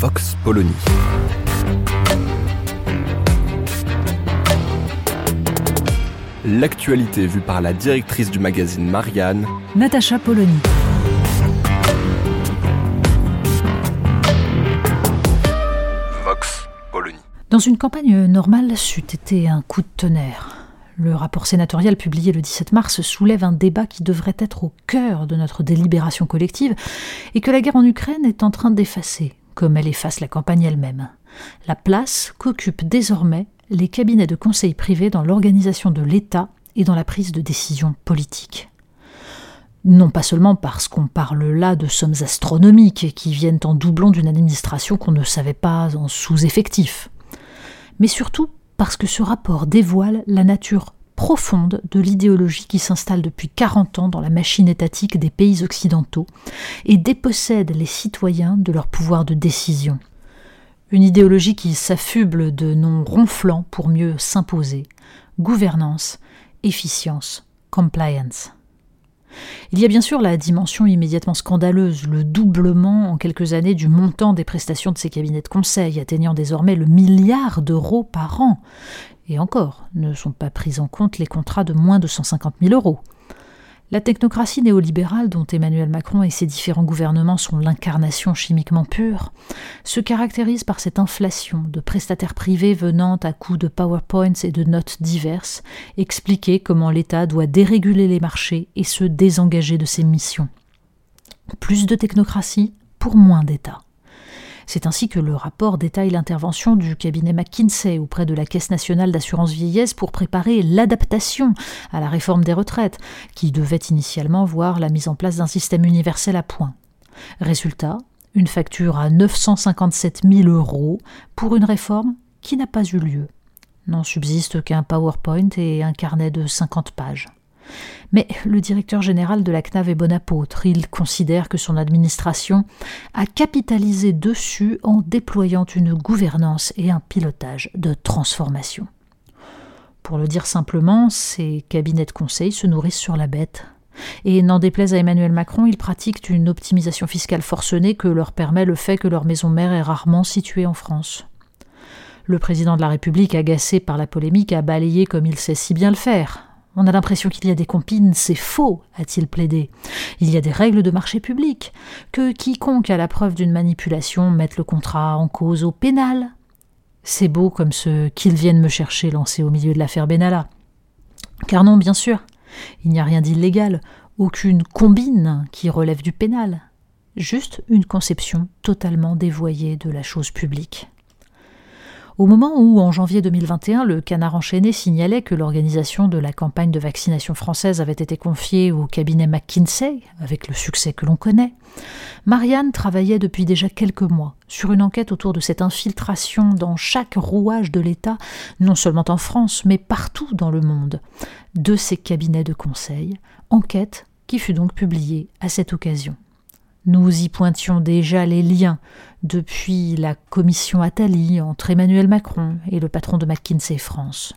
Vox Polony. L'actualité vue par la directrice du magazine Marianne, Natacha Polony. Vox Polony. Dans une campagne normale, c'eût été un coup de tonnerre. Le rapport sénatorial publié le 17 mars soulève un débat qui devrait être au cœur de notre délibération collective et que la guerre en Ukraine est en train d'effacer, comme elle efface la campagne elle-même. La place qu'occupent désormais les cabinets de conseil privés dans l'organisation de l'État et dans la prise de décision politique. Non pas seulement parce qu'on parle là de sommes astronomiques qui viennent en doublon d'une administration qu'on ne savait pas en sous-effectif, mais surtout parce que ce rapport dévoile la nature profonde de l'idéologie qui s'installe depuis 40 ans dans la machine étatique des pays occidentaux et dépossède les citoyens de leur pouvoir de décision. Une idéologie qui s'affuble de noms ronflants pour mieux s'imposer. Gouvernance, efficience, compliance. Il y a bien sûr la dimension immédiatement scandaleuse, le doublement en quelques années du montant des prestations de ces cabinets de conseil, atteignant désormais le milliard d'euros par an. Et encore, ne sont pas pris en compte les contrats de moins de 150 000 euros. La technocratie néolibérale dont Emmanuel Macron et ses différents gouvernements sont l'incarnation chimiquement pure se caractérise par cette inflation de prestataires privés venant à coups de PowerPoints et de notes diverses expliquer comment l'État doit déréguler les marchés et se désengager de ses missions. Plus de technocratie pour moins d'État. C'est ainsi que le rapport détaille l'intervention du cabinet McKinsey auprès de la Caisse nationale d'assurance vieillesse pour préparer l'adaptation à la réforme des retraites, qui devait initialement voir la mise en place d'un système universel à points. Résultat, une facture à 957 000 euros pour une réforme qui n'a pas eu lieu. N'en subsiste qu'un PowerPoint et un carnet de 50 pages. Mais le directeur général de la CNAV est bon apôtre. Il considère que son administration a capitalisé dessus en déployant une gouvernance et un pilotage de transformation. Pour le dire simplement, ces cabinets de conseil se nourrissent sur la bête. Et n'en déplaise à Emmanuel Macron, ils pratiquent une optimisation fiscale forcenée que leur permet le fait que leur maison mère est rarement située en France. Le président de la République, agacé par la polémique, a balayé comme il sait si bien le faire. On a l'impression qu'il y a des compines, c'est faux, a-t-il plaidé. Il y a des règles de marché public, que quiconque a la preuve d'une manipulation mette le contrat en cause au pénal. C'est beau comme ce qu'ils viennent me chercher lancé au milieu de l'affaire Benalla. Car non, bien sûr, il n'y a rien d'illégal, aucune combine qui relève du pénal, juste une conception totalement dévoyée de la chose publique. Au moment où, en janvier 2021, le canard enchaîné signalait que l'organisation de la campagne de vaccination française avait été confiée au cabinet McKinsey, avec le succès que l'on connaît, Marianne travaillait depuis déjà quelques mois sur une enquête autour de cette infiltration dans chaque rouage de l'État, non seulement en France, mais partout dans le monde, de ces cabinets de conseil, enquête qui fut donc publiée à cette occasion. Nous y pointions déjà les liens depuis la commission Attali entre Emmanuel Macron et le patron de McKinsey France.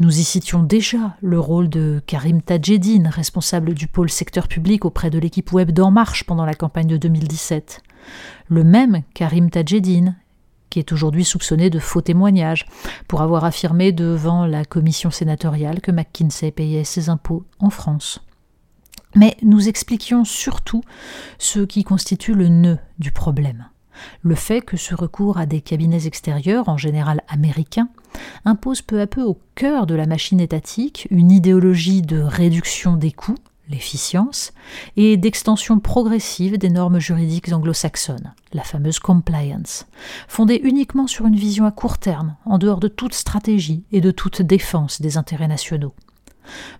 Nous y citions déjà le rôle de Karim Tadjedine, responsable du pôle secteur public auprès de l'équipe web d'En Marche pendant la campagne de 2017. Le même Karim Tadjedine, qui est aujourd'hui soupçonné de faux témoignages, pour avoir affirmé devant la commission sénatoriale que McKinsey payait ses impôts en France. Mais nous expliquions surtout ce qui constitue le nœud du problème. Le fait que ce recours à des cabinets extérieurs, en général américains, impose peu à peu au cœur de la machine étatique une idéologie de réduction des coûts, l'efficience, et d'extension progressive des normes juridiques anglo-saxonnes, la fameuse compliance, fondée uniquement sur une vision à court terme, en dehors de toute stratégie et de toute défense des intérêts nationaux.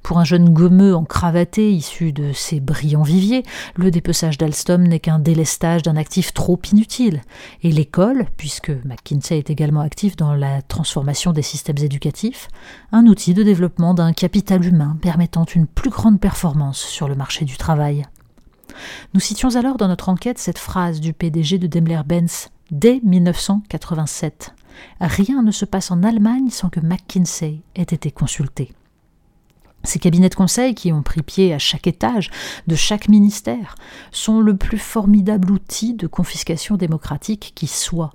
Pour un jeune gommeux encravaté issu de ces brillants viviers, le dépeçage d'Alstom n'est qu'un délestage d'un actif trop inutile. Et l'école, puisque McKinsey est également actif dans la transformation des systèmes éducatifs, un outil de développement d'un capital humain permettant une plus grande performance sur le marché du travail. Nous citions alors dans notre enquête cette phrase du PDG de Daimler-Benz dès 1987. Rien ne se passe en Allemagne sans que McKinsey ait été consulté. Ces cabinets de conseil qui ont pris pied à chaque étage de chaque ministère sont le plus formidable outil de confiscation démocratique qui soit.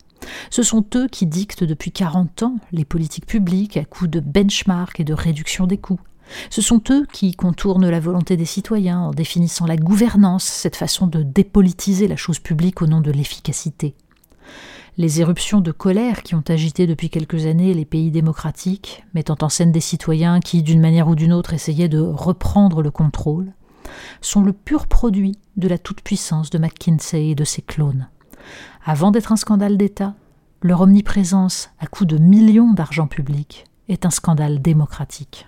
Ce sont eux qui dictent depuis 40 ans les politiques publiques à coups de benchmark et de réduction des coûts. Ce sont eux qui contournent la volonté des citoyens en définissant la gouvernance, cette façon de dépolitiser la chose publique au nom de l'efficacité. Les éruptions de colère qui ont agité depuis quelques années les pays démocratiques, mettant en scène des citoyens qui, d'une manière ou d'une autre, essayaient de reprendre le contrôle, sont le pur produit de la toute-puissance de McKinsey et de ses clones. Avant d'être un scandale d'État, leur omniprésence à coût de millions d'argent public est un scandale démocratique.